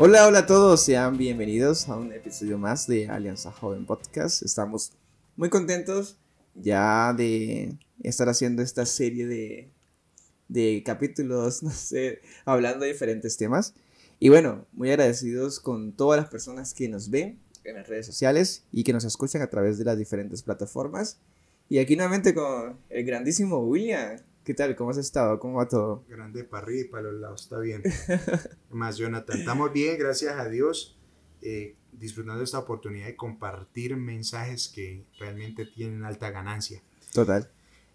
Hola, hola a todos, sean bienvenidos a un episodio más de Alianza Joven Podcast. Estamos muy contentos ya de estar haciendo esta serie de, de capítulos, no sé, hablando de diferentes temas. Y bueno, muy agradecidos con todas las personas que nos ven en las redes sociales y que nos escuchan a través de las diferentes plataformas. Y aquí nuevamente con el grandísimo William. ¿Qué tal? ¿Cómo has estado? ¿Cómo va todo? Grande para arriba y para los lados, está bien. Más Jonathan, estamos bien, gracias a Dios, eh, disfrutando de esta oportunidad de compartir mensajes que realmente tienen alta ganancia. Total.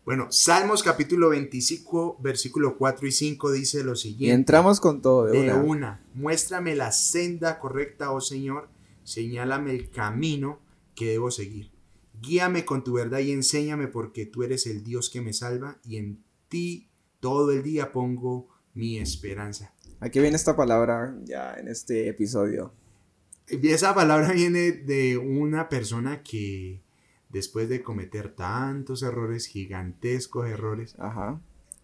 Bueno, Salmos capítulo 25, versículo 4 y 5 dice lo siguiente. Y entramos con todo de, una. una. Muéstrame la senda correcta, oh Señor, señálame el camino que debo seguir. Guíame con tu verdad y enséñame porque tú eres el Dios que me salva y en ti todo el día pongo mi esperanza. Aquí viene esta palabra ya en este episodio. Esa palabra viene de una persona que después de cometer tantos errores, gigantescos errores,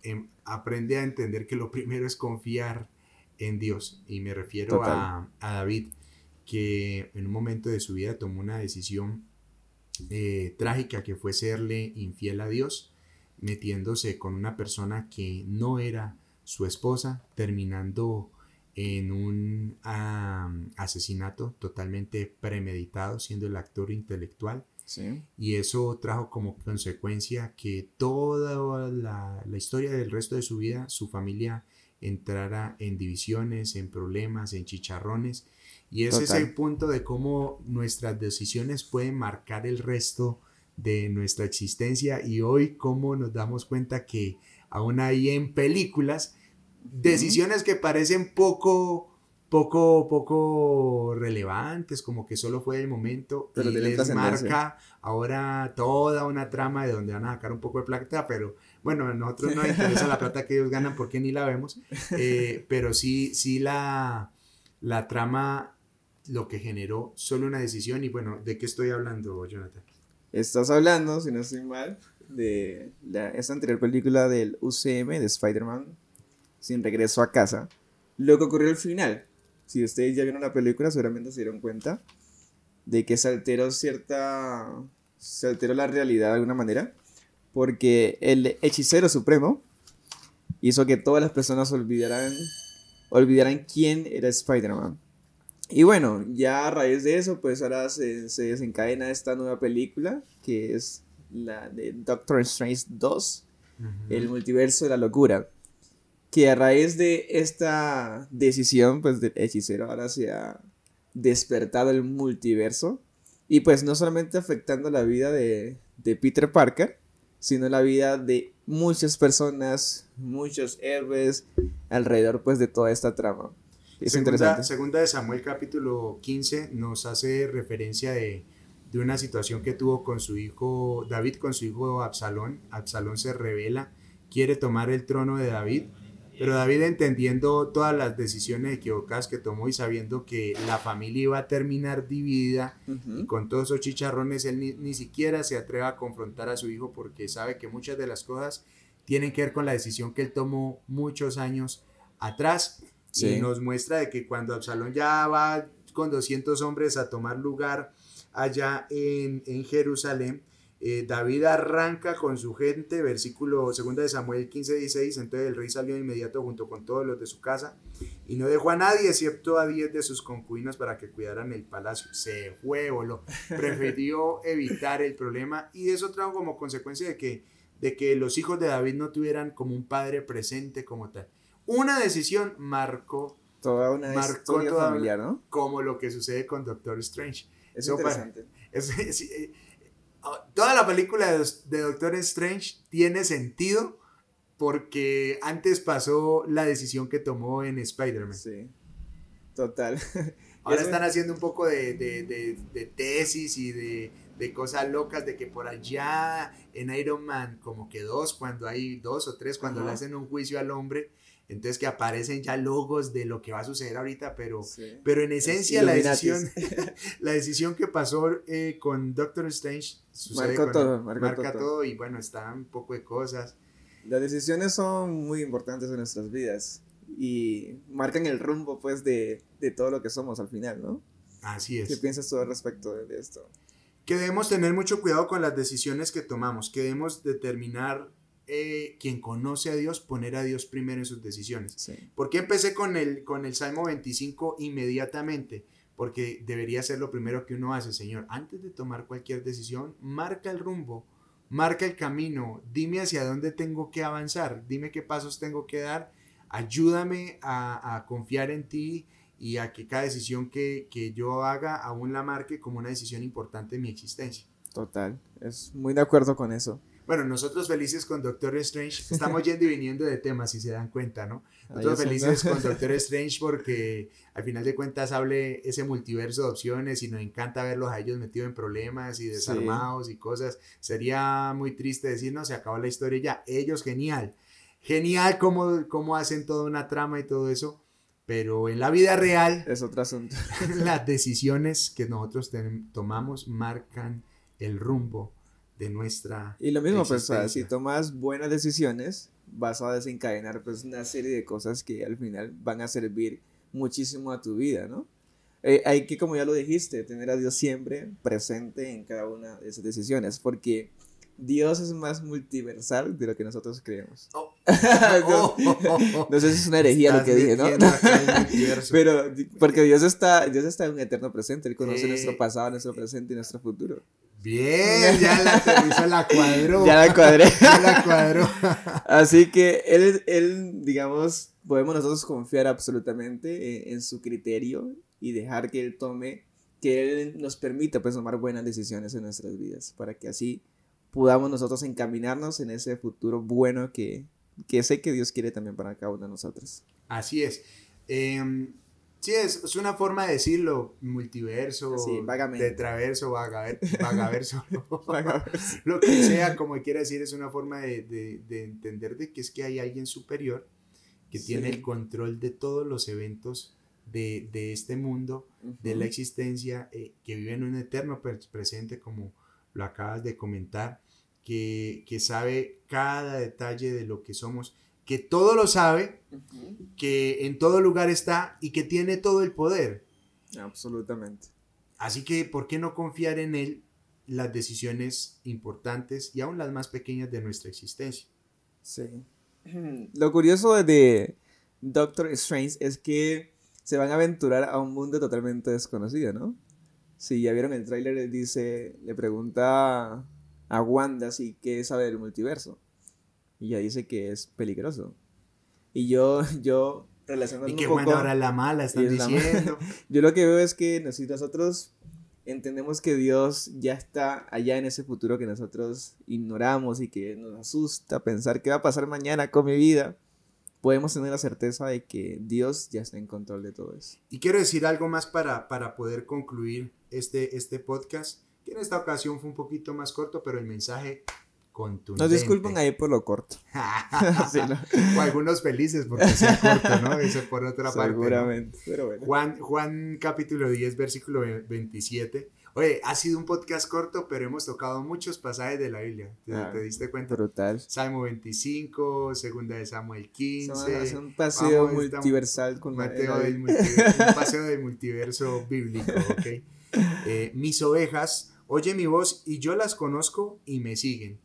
em, aprende a entender que lo primero es confiar en Dios. Y me refiero a, David, que en un momento de su vida tomó una decisión eh, trágica que fue serle infiel a Dios metiéndose con una persona que no era su esposa, terminando en un asesinato totalmente premeditado, siendo el actor intelectual. Y eso trajo como consecuencia que toda la, historia del resto de su vida, su familia entrara en divisiones, en problemas, en chicharrones. Y ese es el punto de cómo nuestras decisiones pueden marcar el resto de nuestra existencia y hoy cómo nos damos cuenta que aún hay en películas decisiones que parecen poco poco poco relevantes como que solo fue el momento pero y les marca ahora toda una trama de donde van a sacar un poco de plata pero bueno a nosotros no nos interesa la plata que ellos ganan porque ni la vemos eh, pero sí sí la la trama lo que generó solo una decisión y bueno de qué estoy hablando Jonathan Estás hablando, si no estoy mal, de la, esta anterior película del UCM de Spider-Man sin regreso a casa. Lo que ocurrió al final. Si ustedes ya vieron la película, seguramente se dieron cuenta de que se alteró cierta. Se alteró la realidad de alguna manera. Porque el hechicero supremo hizo que todas las personas olvidaran, olvidaran quién era Spider-Man. Y bueno, ya a raíz de eso, pues ahora se, desencadena esta nueva película, que es la de Doctor Strange 2, el multiverso de la locura. Que a raíz de esta decisión, pues del hechicero ahora se ha despertado el multiverso. Y pues no solamente afectando la vida de, de Peter Parker, sino la vida de muchas personas, muchos héroes alrededor pues de toda esta trama. Es segunda, interesante. Segunda de Samuel capítulo 15 nos hace referencia de, de, una situación que tuvo con su hijo, David con su hijo Absalón. Absalón se revela, quiere tomar el trono de David, pero David entendiendo todas las decisiones equivocadas que tomó y sabiendo que la familia iba a terminar dividida y con todos esos chicharrones, él ni, ni siquiera se atreve a confrontar a su hijo porque sabe que muchas de las cosas tienen que ver con la decisión que él tomó muchos años atrás y nos muestra de que cuando Absalón ya va con 200 hombres a tomar lugar allá en, Jerusalén, eh, David arranca con su gente, versículo 2 de Samuel 15, 16, entonces el rey salió de inmediato junto con todos los de su casa y no dejó a nadie excepto a 10 de sus concubinos para que cuidaran el palacio. Se fue, lo prefirió evitar el problema y eso trajo como consecuencia de que, de que los hijos de David no tuvieran como un padre presente como tal una decisión marcó toda una historia familiar, ¿no? Como lo que sucede con Doctor Strange. Es interesante. Eh, ah, toda la película de, Doctor Strange tiene sentido porque antes pasó la decisión que tomó en Spider-Man. Sí, total. Ahora están haciendo un poco de, de tesis y de, cosas locas de que por allá en Iron Man como que dos, cuando hay dos o tres, cuando le hacen un juicio al hombre, entonces que aparecen ya logos de lo que va a suceder ahorita, pero, pero en esencia la decisión, la decisión que pasó eh, con Doctor Strange marca, todo, marca, todo. y bueno, está un poco de cosas. Las decisiones son muy importantes en nuestras vidas y marcan el rumbo pues de, de todo lo que somos al final, ¿no? Así es. ¿Qué piensas tú al respecto de esto? Que debemos tener mucho cuidado con las decisiones que tomamos, que debemos determinar eh, quien conoce a Dios, poner a Dios primero en sus decisiones. ¿Por qué empecé con el, con el Salmo 25 inmediatamente? Porque debería ser lo primero que uno hace, Señor. Antes de tomar cualquier decisión, marca el rumbo, marca el camino, dime hacia dónde tengo que avanzar, dime qué pasos tengo que dar, ayúdame a, confiar en ti y a que cada decisión que, que yo haga aún la marque como una decisión importante en mi existencia. Total, es muy de acuerdo con eso. Bueno, nosotros felices con Doctor Strange, estamos yendo y viniendo de temas, si se dan cuenta, ¿no? Nosotros felices con Doctor Strange porque al final de cuentas hable ese multiverso de opciones y nos encanta verlos a ellos metidos en problemas y desarmados y cosas. Sería muy triste decir, no, se acabó la historia ya. Ellos, genial. Genial cómo, cómo hacen toda una trama y todo eso. Pero en la vida real... Es otro asunto. las decisiones que nosotros tomamos marcan el rumbo de nuestra... Y lo mismo, pues, si tomas buenas decisiones, vas a desencadenar pues una serie de cosas que al final van a servir muchísimo a tu vida, ¿no? Eh, hay que, como ya lo dijiste, tener a Dios siempre presente en cada una de esas decisiones, porque Dios es más multiversal de lo que nosotros creemos. Oh. no, sé si es una herejía lo que dije, ¿no? Pero porque Dios está, Dios está en un eterno presente, Él conoce nuestro pasado, nuestro presente y nuestro futuro. Bien, ya la la cuadró. Ya la cuadré. ya la cuadró. Así que él, él, digamos, podemos nosotros confiar absolutamente en, su criterio y dejar que él tome, que él nos permita pues tomar buenas decisiones en nuestras vidas, para que así podamos nosotros encaminarnos en ese futuro bueno que, que sé que Dios quiere también para cada uno de nosotros. Así es. Eh, Sí, es, es, una forma de decirlo, multiverso, sí, tetraverso, vagaverso, lo que sea, como quiera decir, es una forma de, de, de, entender de que es que hay alguien superior que tiene el control de todos los eventos de, de este mundo, de la existencia, eh, que vive en un eterno presente, como lo acabas de comentar, que, que sabe cada detalle de lo que somos que todo lo sabe, que en todo lugar está y que tiene todo el poder. Absolutamente. Así que, ¿por qué no confiar en Él las decisiones importantes y aún las más pequeñas de nuestra existencia? Sí. Lo curioso de Doctor Strange es que se van a aventurar a un mundo totalmente desconocido, ¿no? Si ya vieron el tráiler, dice, le pregunta a Wanda si qué sabe del multiverso. Y ya dice que es peligroso. Y yo, yo relacionando Y qué bueno ahora la mala están diciendo. yo lo que veo es que nosotros entendemos que Dios ya está allá en ese futuro que nosotros ignoramos y que nos asusta pensar qué va a pasar mañana con mi vida. Podemos tener la certeza de que Dios ya está en control de todo eso. Y quiero decir algo más para, para poder concluir este, este podcast, que en esta ocasión fue un poquito más corto, pero el mensaje nos disculpan ahí por lo corto. O algunos felices porque sea corto, ¿no? Eso por otra parte. Seguramente, pero bueno. Juan, Juan capítulo 10, versículo 27. Oye, ha sido un podcast corto, pero hemos tocado muchos pasajes de la Biblia. ¿Te, ah, diste cuenta? Brutal. Salmo 25, segunda de Samuel 15. Es un paseo multiversal con Mateo del multiverso, Un paseo del multiverso bíblico, ¿ok? Eh, mis ovejas oye mi voz y yo las conozco y me siguen.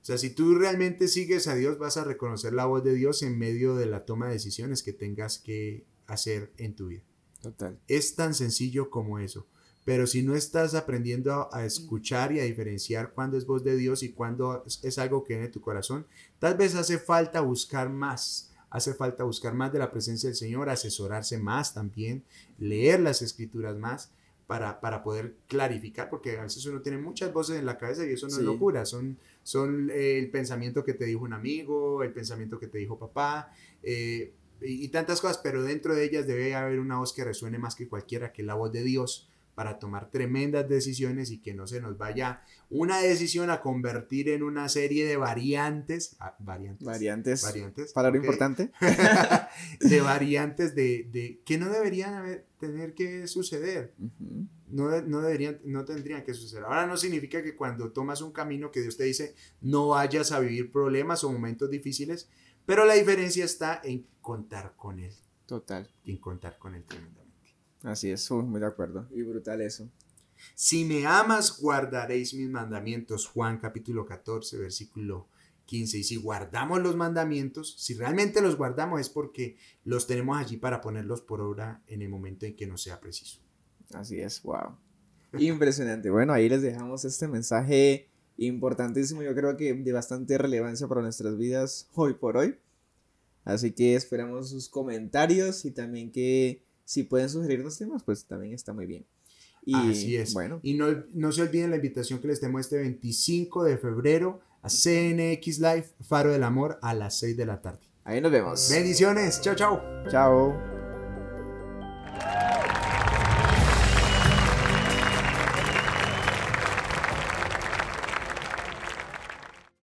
O sea, si tú realmente sigues a Dios, vas a reconocer la voz de Dios en medio de la toma de decisiones que tengas que hacer en tu vida. Total. Es tan sencillo como eso. Pero si no estás aprendiendo a, escuchar y a diferenciar cuándo es voz de Dios y cuándo es algo que viene de tu corazón, tal vez hace falta buscar más. Hace falta buscar más de la presencia del Señor, asesorarse más también, leer las escrituras más para, para poder clarificar, porque a veces uno tiene muchas voces en la cabeza y eso no es locura, son, son eh, el pensamiento que te dijo un amigo, el pensamiento que te dijo papá, eh, y, tantas cosas, pero dentro de ellas debe haber una voz que resuene más que cualquiera, que la voz de Dios, para tomar tremendas decisiones y que no se nos vaya una decisión a convertir en una serie de variantes. Ah, variantes. Variantes. Variantes. Palabra importante. de variantes de, de, que no deberían tener que suceder. no, no, deberían, no tendrían que suceder. Ahora no significa que cuando tomas un camino que Dios te dice no vayas a vivir problemas o momentos difíciles, pero la diferencia está en contar con Él. Total. En contar con Él tremendamente. Así es, muy de acuerdo. Y brutal eso. Si me amas, guardaréis mis mandamientos. Juan capítulo 14, versículo 15. Y si guardamos los mandamientos, si realmente los guardamos es porque los tenemos allí para ponerlos por obra en el momento en que no sea preciso. Así es, wow. Impresionante. Bueno, ahí les dejamos este mensaje importantísimo, yo creo que de bastante relevancia para nuestras vidas hoy por hoy. Así que esperamos sus comentarios y también que si pueden sugerirnos temas, pues también está muy bien. Y, Así es. Bueno. Y no, no se olviden la invitación que les tengo este 25 de febrero a CNX Live, Faro del Amor, a las 6 de la tarde. Ahí nos vemos. Bendiciones. Chao, chao. Chao.